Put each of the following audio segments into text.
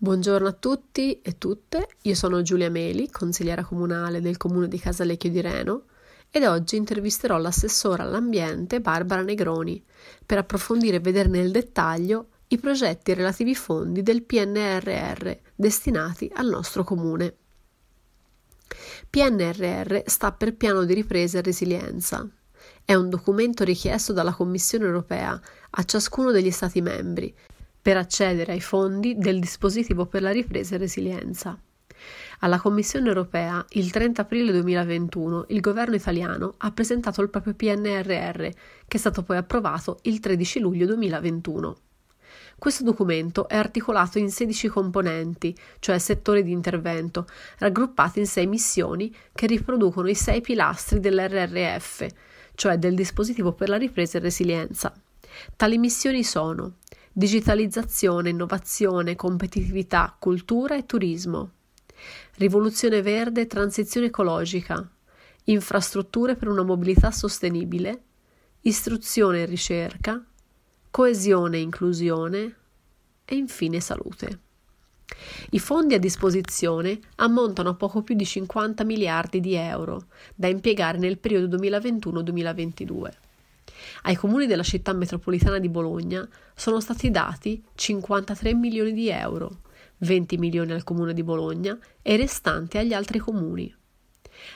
Buongiorno a tutti e tutte, io sono Giulia Meli, consigliera comunale del comune di Casalecchio di Reno ed oggi intervisterò l'assessora all'ambiente Barbara Negroni per approfondire e vedere nel dettaglio i progetti e relativi fondi del PNRR destinati al nostro comune. PNRR sta per Piano di ripresa e resilienza. È un documento richiesto dalla Commissione europea a ciascuno degli Stati membri per accedere ai fondi del dispositivo per la ripresa e resilienza. Alla Commissione europea, il 30 aprile 2021, il governo italiano ha presentato il proprio PNRR, che è stato poi approvato il 13 luglio 2021. Questo documento è articolato in 16 componenti, cioè settori di intervento, raggruppati in sei missioni che riproducono i sei pilastri dell'RRF, cioè del dispositivo per la ripresa e resilienza. Tali missioni sono digitalizzazione, innovazione, competitività, cultura e turismo, rivoluzione verde e transizione ecologica, infrastrutture per una mobilità sostenibile, istruzione e ricerca, coesione e inclusione. E infine salute. I fondi a disposizione ammontano a poco più di 50 miliardi di euro da impiegare nel periodo 2021-2022. Ai comuni della città metropolitana di Bologna sono stati dati 53 milioni di euro, 20 milioni al comune di Bologna e restanti agli altri comuni.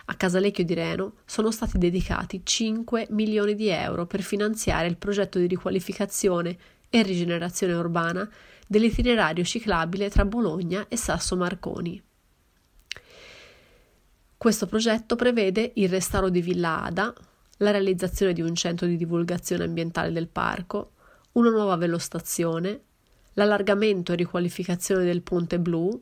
A Casalecchio di Reno sono stati dedicati 5 milioni di euro per finanziare il progetto di riqualificazione e rigenerazione urbana dell'itinerario ciclabile tra Bologna e Sasso Marconi. Questo progetto prevede il restauro di Villa Ada, la realizzazione di un centro di divulgazione ambientale del parco, una nuova velostazione, l'allargamento e riqualificazione del ponte blu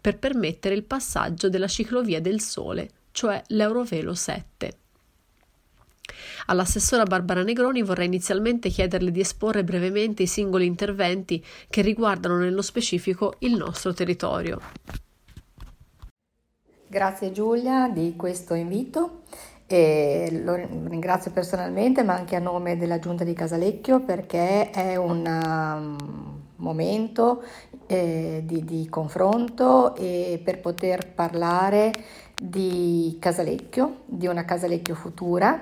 per permettere il passaggio della ciclovia del Sole, cioè l'Eurovelo 7. All'assessora Barbara Negroni vorrei inizialmente chiederle di esporre brevemente i singoli interventi che riguardano nello specifico il nostro territorio. Grazie Giulia di questo invito e lo ringrazio personalmente ma anche a nome della giunta di Casalecchio perché è un um, momento eh, di, di, confronto e per poter parlare di Casalecchio, di una Casalecchio futura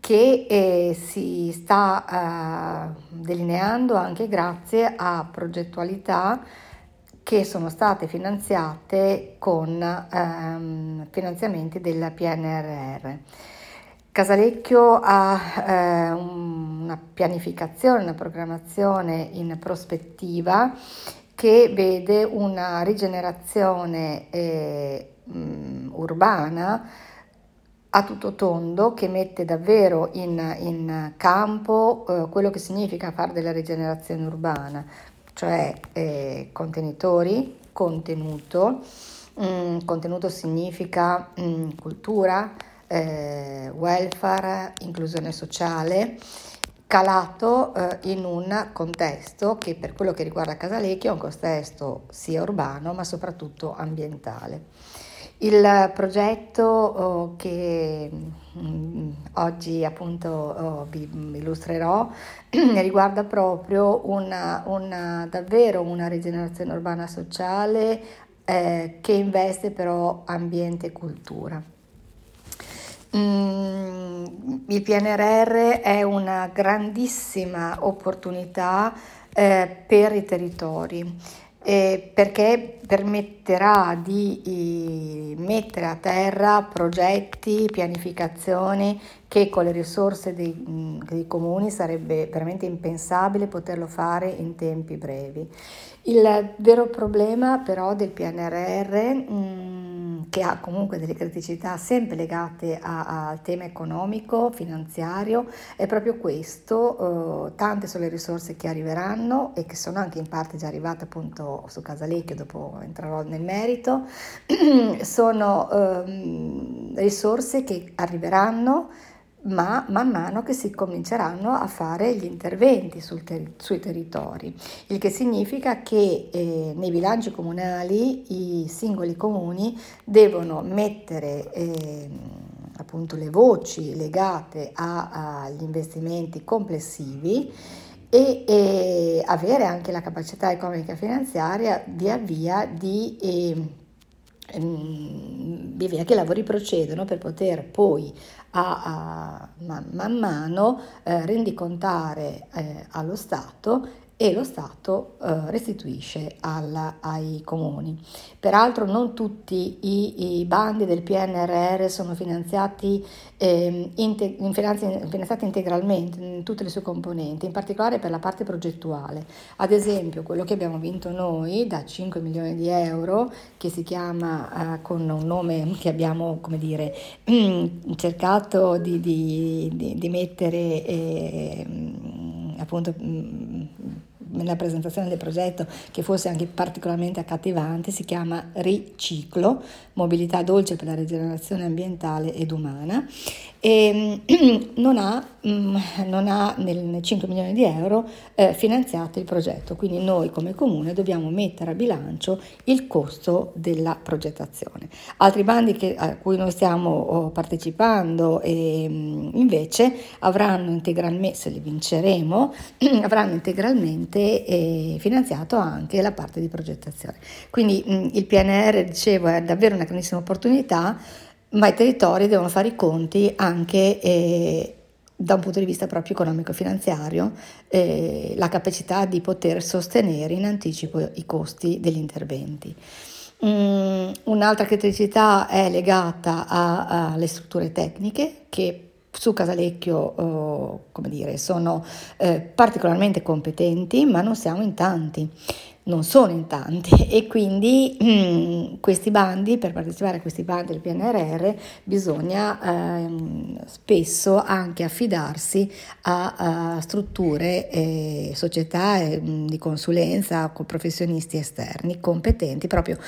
che eh, si sta uh, delineando anche grazie a progettualità che sono state finanziate con ehm, finanziamenti del PNRR. Casalecchio ha eh, una pianificazione, una programmazione in prospettiva che vede una rigenerazione eh, mh, urbana a tutto tondo che mette davvero in, in campo eh, quello che significa fare della rigenerazione urbana, cioè eh, contenitori, contenuto, mm, contenuto significa mm, cultura, eh, welfare, inclusione sociale, calato eh, in un contesto che per quello che riguarda Casalecchio è un contesto sia urbano ma soprattutto ambientale. Il progetto oh, che mm, oggi appunto oh, vi illustrerò riguarda proprio una, una, davvero una rigenerazione urbana sociale eh, che investe però ambiente e cultura. Mm, il PNRR è una grandissima opportunità eh, per i territori eh, perché permetterà di mettere a terra progetti, pianificazioni che con le risorse dei, dei, comuni sarebbe veramente impensabile poterlo fare in tempi brevi. Il vero problema però del PNRR mh, che ha comunque delle criticità sempre legate al tema economico, finanziario, è proprio questo, eh, tante sono le risorse che arriveranno e che sono anche in parte già arrivate appunto su Casalecchio, dopo entrerò nel merito, sono eh, risorse che arriveranno ma man mano che si cominceranno a fare gli interventi ter- sui territori, il che significa che eh, nei bilanci comunali i singoli comuni devono mettere eh, appunto le voci legate agli investimenti complessivi e, e, avere anche la capacità economica e finanziaria via via di... Eh, via via che i lavori procedono per poter poi a, a man, man, mano eh, rendicontare eh, allo Stato e lo Stato eh, restituisce alla, ai comuni. Peraltro non tutti i, i, bandi del PNRR sono finanziati, eh, inte, finanziati integralmente in tutte le sue componenti, in particolare per la parte progettuale. Ad esempio quello che abbiamo vinto noi da 5 milioni di euro, che si chiama eh, con un nome che abbiamo dire, cercato di, di, di, di mettere eh, appunto nella presentazione del progetto che fosse anche particolarmente accattivante, si chiama Riciclo, mobilità dolce per la rigenerazione ambientale ed umana e non ha, mm, non ha nel 5 milioni di euro eh, finanziato il progetto, quindi noi come comune dobbiamo mettere a bilancio il costo della progettazione. Altri bandi che, a cui noi stiamo oh, partecipando e, mm, invece avranno integralmente, se li vinceremo, avranno integralmente eh, finanziato anche la parte di progettazione. Quindi mh, mm, il PNR, dicevo, è davvero una grandissima opportunità ma i territori devono fare i conti anche eh, da un punto di vista proprio economico-finanziario, eh, la capacità di poter sostenere in anticipo i costi degli interventi. Mm, un'altra criticità è legata alle strutture tecniche che su Casalecchio, oh, come dire, sono eh, particolarmente competenti, ma non siamo in tanti non sono in tanti e quindi mm, questi bandi, per partecipare a questi bandi del PNRR bisogna eh, spesso anche affidarsi a, a strutture e società eh, di consulenza con professionisti esterni competenti proprio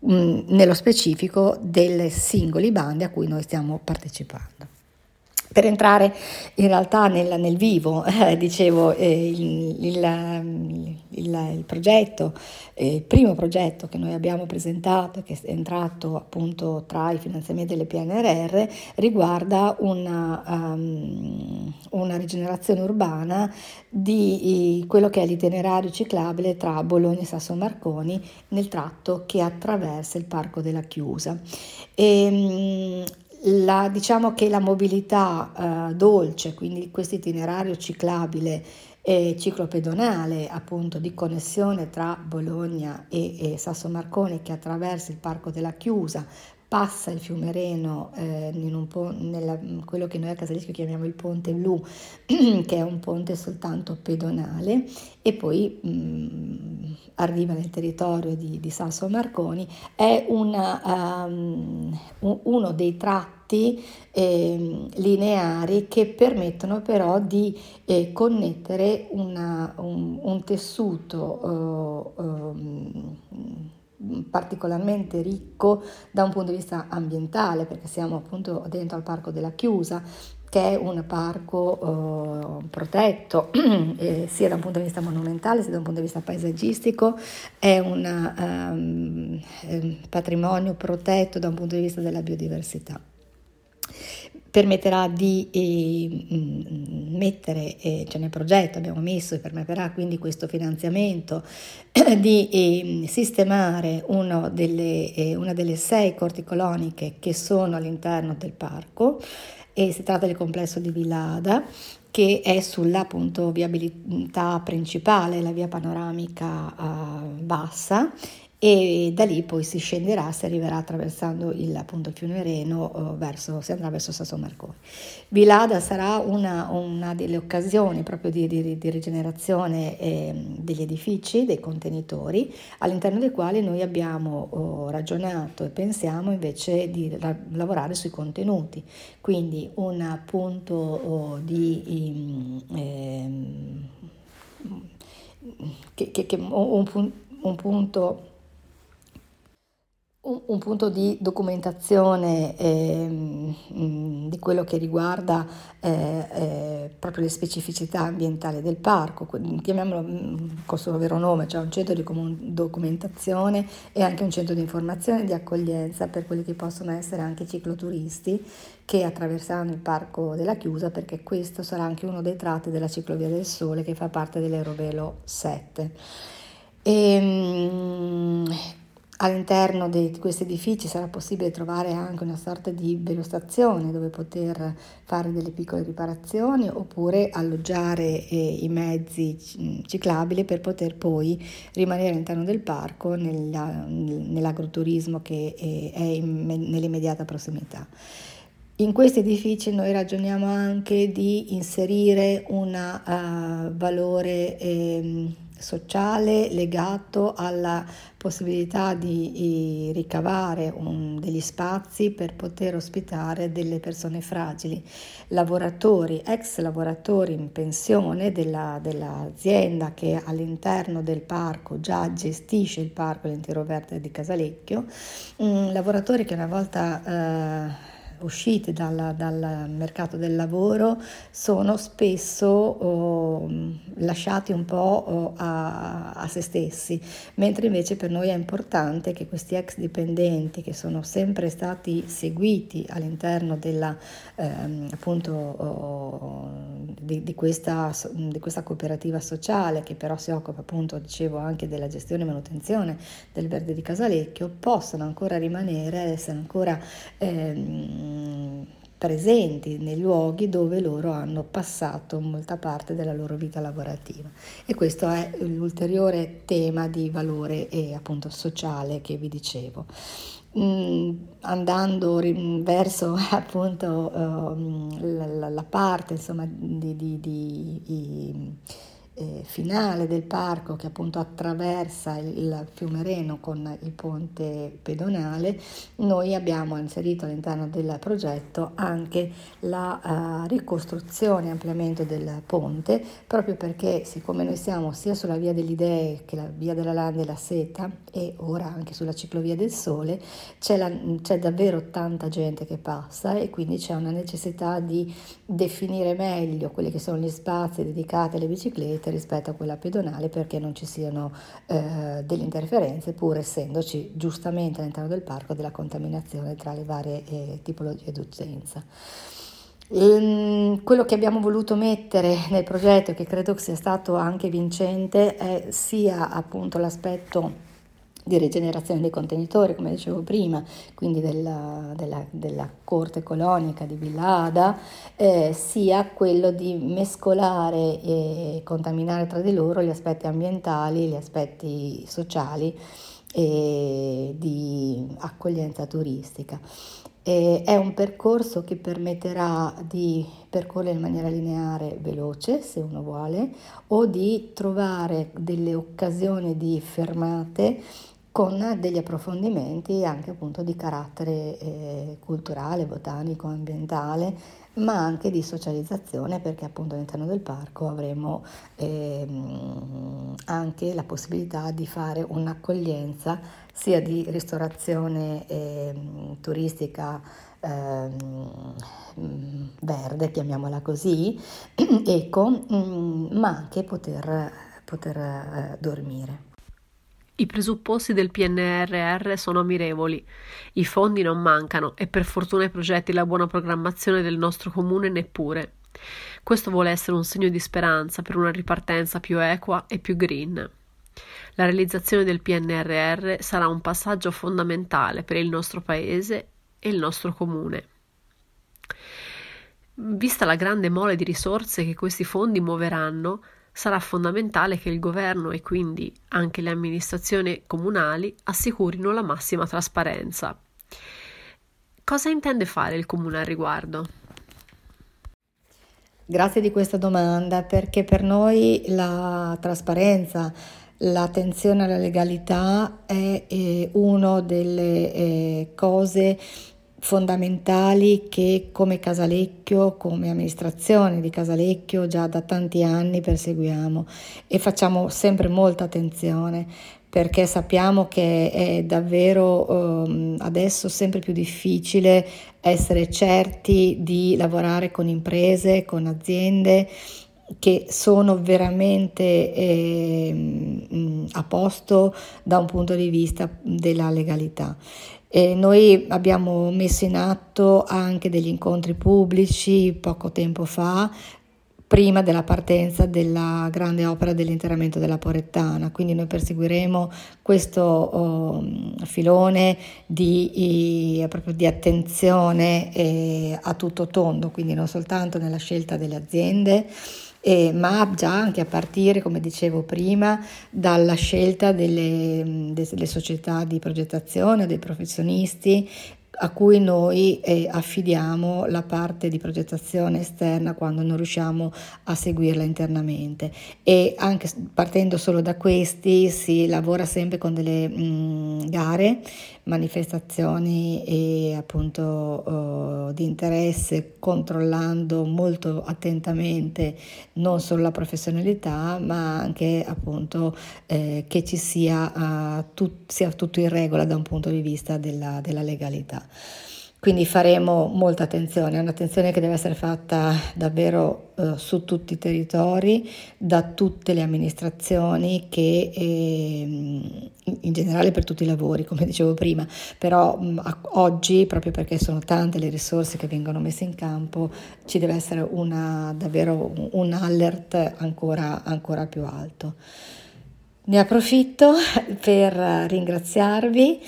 mh, mm, nello specifico dei singoli bandi a cui noi stiamo partecipando. Per entrare in realtà nel, nel vivo, eh, dicevo, eh, il, il, il, il, progetto, eh, il primo progetto che noi abbiamo presentato, che è entrato appunto tra i finanziamenti delle PNRR, riguarda una, um, una rigenerazione urbana di quello che è l'itinerario ciclabile tra Bologna e Sasso Marconi nel tratto che attraversa il Parco della Chiusa. E, la, diciamo che la mobilità eh, dolce, quindi questo itinerario ciclabile e ciclopedonale appunto di connessione tra Bologna e, e Sasso Marconi che attraversa il Parco della Chiusa, passa il fiume Reno eh, po- nella, quello che noi a Casalecchio chiamiamo il ponte blu, che è un ponte soltanto pedonale, e poi mh, mm, arriva nel territorio di, di Sasso Marconi, è una, um, uno dei tratti eh, lineari che permettono però di eh, connettere una, un, un, tessuto uh, um, particolarmente ricco da un punto di vista ambientale, perché siamo appunto dentro al Parco della Chiusa, che è un parco eh, protetto eh, sia da un punto di vista monumentale sia da un punto di vista paesaggistico, è un um, patrimonio protetto da un punto di vista della biodiversità permetterà di eh, mettere, eh, cioè nel progetto abbiamo messo e permetterà quindi questo finanziamento di eh, sistemare delle, eh, una delle sei corti coloniche che sono all'interno del parco e si tratta del complesso di Villada che è sulla appunto, viabilità principale, la via panoramica uh, bassa e da lì poi si scenderà, si arriverà attraversando il, appunto, il fiume Reno uh, verso, si andrà verso Sasso Marconi. Vilada sarà una, una, delle occasioni proprio di, di, di rigenerazione eh, degli edifici, dei contenitori, all'interno dei quali noi abbiamo oh, ragionato e pensiamo invece di la, lavorare sui contenuti, quindi un punto oh, di... Eh, che, che, che, un, un punto un, un punto di documentazione eh, di quello che riguarda eh, eh, proprio le specificità ambientali del parco, chiamiamolo con suo vero nome, cioè un centro di documentazione e anche un centro di informazione e di accoglienza per quelli che possono essere anche cicloturisti che attraverseranno il parco della chiusa perché questo sarà anche uno dei tratti della ciclovia del sole che fa parte dell'Eurovelo 7. E, ehm, All'interno di questi edifici sarà possibile trovare anche una sorta di velostazione dove poter fare delle piccole riparazioni oppure alloggiare eh, i mezzi ciclabili per poter poi rimanere all'interno del parco nella, nell'agroturismo che è in, nell'immediata prossimità. In questi edifici noi ragioniamo anche di inserire un eh, valore eh, sociale legato alla possibilità di ricavare un, degli spazi per poter ospitare delle persone fragili, lavoratori, ex lavoratori in pensione della, dell'azienda che all'interno del parco già gestisce il parco l'intero verde di Casalecchio, mh, lavoratori che una volta eh, uscite dal, dal mercato del lavoro sono spesso oh, lasciati un po' oh, a, a, se stessi, mentre invece per noi è importante che questi ex dipendenti che sono sempre stati seguiti all'interno della, ehm, appunto, oh, di, di, questa, di questa cooperativa sociale che però si occupa appunto, dicevo, anche della gestione e manutenzione del verde di Casalecchio, possano ancora rimanere, essere ancora ehm, presenti nei luoghi dove loro hanno passato molta parte della loro vita lavorativa e questo è l'ulteriore tema di valore e appunto sociale che vi dicevo. Andando verso appunto uh, la, la, parte insomma di, di, di, di eh, finale del parco che appunto attraversa il fiume Reno con il ponte pedonale, noi abbiamo inserito all'interno del progetto anche la uh, ricostruzione e ampliamento del ponte, proprio perché siccome noi siamo sia sulla via delle idee che la via della landa e la seta e ora anche sulla ciclovia del sole, c'è, la, c'è davvero tanta gente che passa e quindi c'è una necessità di definire meglio quelli che sono gli spazi dedicati alle biciclette rispetto a quella pedonale perché non ci siano eh, delle interferenze pur essendoci giustamente all'interno del parco della contaminazione tra le varie eh, tipologie d'utenza. Ehm, quello che abbiamo voluto mettere nel progetto, che credo sia stato anche vincente, è sia appunto l'aspetto di rigenerazione dei contenitori, come dicevo prima, quindi della, della, della corte colonica di Villa Ada, eh, sia quello di mescolare e contaminare tra di loro gli aspetti ambientali, gli aspetti sociali e di accoglienza turistica. E è un percorso che permetterà di percorrere in maniera lineare, veloce, se uno vuole, o di trovare delle occasioni di fermate con degli approfondimenti anche appunto di carattere eh, culturale, botanico, ambientale, ma anche di socializzazione perché appunto all'interno del parco avremo ehm, anche la possibilità di fare un'accoglienza sia di ristorazione ehm, turistica ehm, verde, chiamiamola così, eco, mm, ma anche poter, poter eh, dormire. I presupposti del PNRR sono ammirevoli, i fondi non mancano e per fortuna i progetti e la buona programmazione del nostro comune neppure. Questo vuole essere un segno di speranza per una ripartenza più equa e più green. La realizzazione del PNRR sarà un passaggio fondamentale per il nostro Paese e il nostro comune. Vista la grande mole di risorse che questi fondi muoveranno, sarà fondamentale che il governo e quindi anche le amministrazioni comunali assicurino la massima trasparenza. Cosa intende fare il comune al riguardo? Grazie di questa domanda perché per noi la trasparenza, l'attenzione alla legalità è eh, una delle eh, cose fondamentali che come Casalecchio, come amministrazione di Casalecchio già da tanti anni perseguiamo e facciamo sempre molta attenzione perché sappiamo che è davvero eh, adesso sempre più difficile essere certi di lavorare con imprese, con aziende che sono veramente eh, a posto da un punto di vista della legalità. E noi abbiamo messo in atto anche degli incontri pubblici poco tempo fa prima della partenza della grande opera dell'interramento della Porettana, quindi noi perseguiremo questo oh, filone di, eh, di attenzione eh, a tutto tondo, quindi non soltanto nella scelta delle aziende, eh, ma già anche a partire, come dicevo prima, dalla scelta delle, delle società di progettazione, dei professionisti a cui noi eh, affidiamo la parte di progettazione esterna quando non riusciamo a seguirla internamente. E anche partendo solo da questi si lavora sempre con delle mh, gare, manifestazioni e appunto uh, di interesse controllando molto attentamente non solo la professionalità ma anche appunto eh, che ci sia, uh, tut- sia tutto in regola da un punto di vista della, della legalità. Quindi faremo molta attenzione, è un'attenzione che deve essere fatta davvero eh, su tutti i territori, da tutte le amministrazioni che eh, in generale per tutti i lavori, come dicevo prima, però mh, oggi, proprio perché sono tante le risorse che vengono messe in campo, ci deve essere una, davvero un alert ancora, ancora più alto. Ne approfitto per ringraziarvi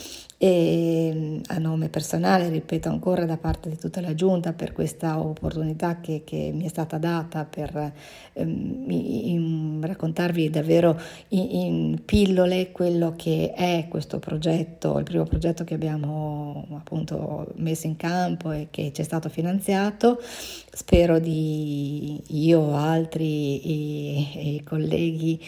e a nome personale, ripeto ancora da parte di tutta la giunta per questa opportunità che, che mi è stata data per ehm, in, raccontarvi davvero in, in, pillole quello che è questo progetto, il primo progetto che abbiamo appunto messo in campo e che ci è stato finanziato. Spero di io o altri i, i colleghi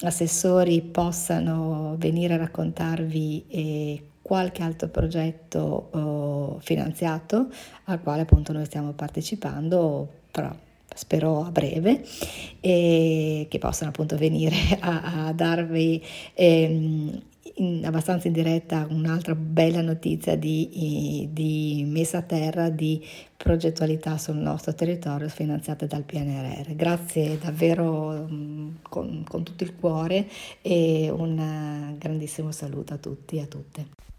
assessori possano venire a raccontarvi eh, qualche altro progetto uh, finanziato al quale appunto noi stiamo partecipando, però spero a breve, e che possano appunto venire a, a darvi ehm, in, abbastanza in diretta un'altra bella notizia di, di, messa a terra di progettualità sul nostro territorio finanziate dal PNRR. Grazie davvero mm, con, con tutto il cuore e un grandissimo saluto a tutti e a tutte.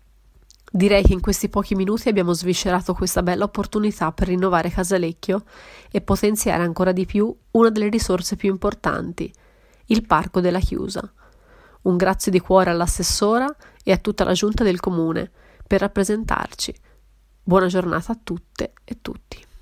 Direi che in questi pochi minuti abbiamo sviscerato questa bella opportunità per rinnovare Casalecchio e potenziare ancora di più una delle risorse più importanti, il Parco della Chiusa. Un grazie di cuore all'assessora e a tutta la giunta del comune per rappresentarci. Buona giornata a tutte e tutti.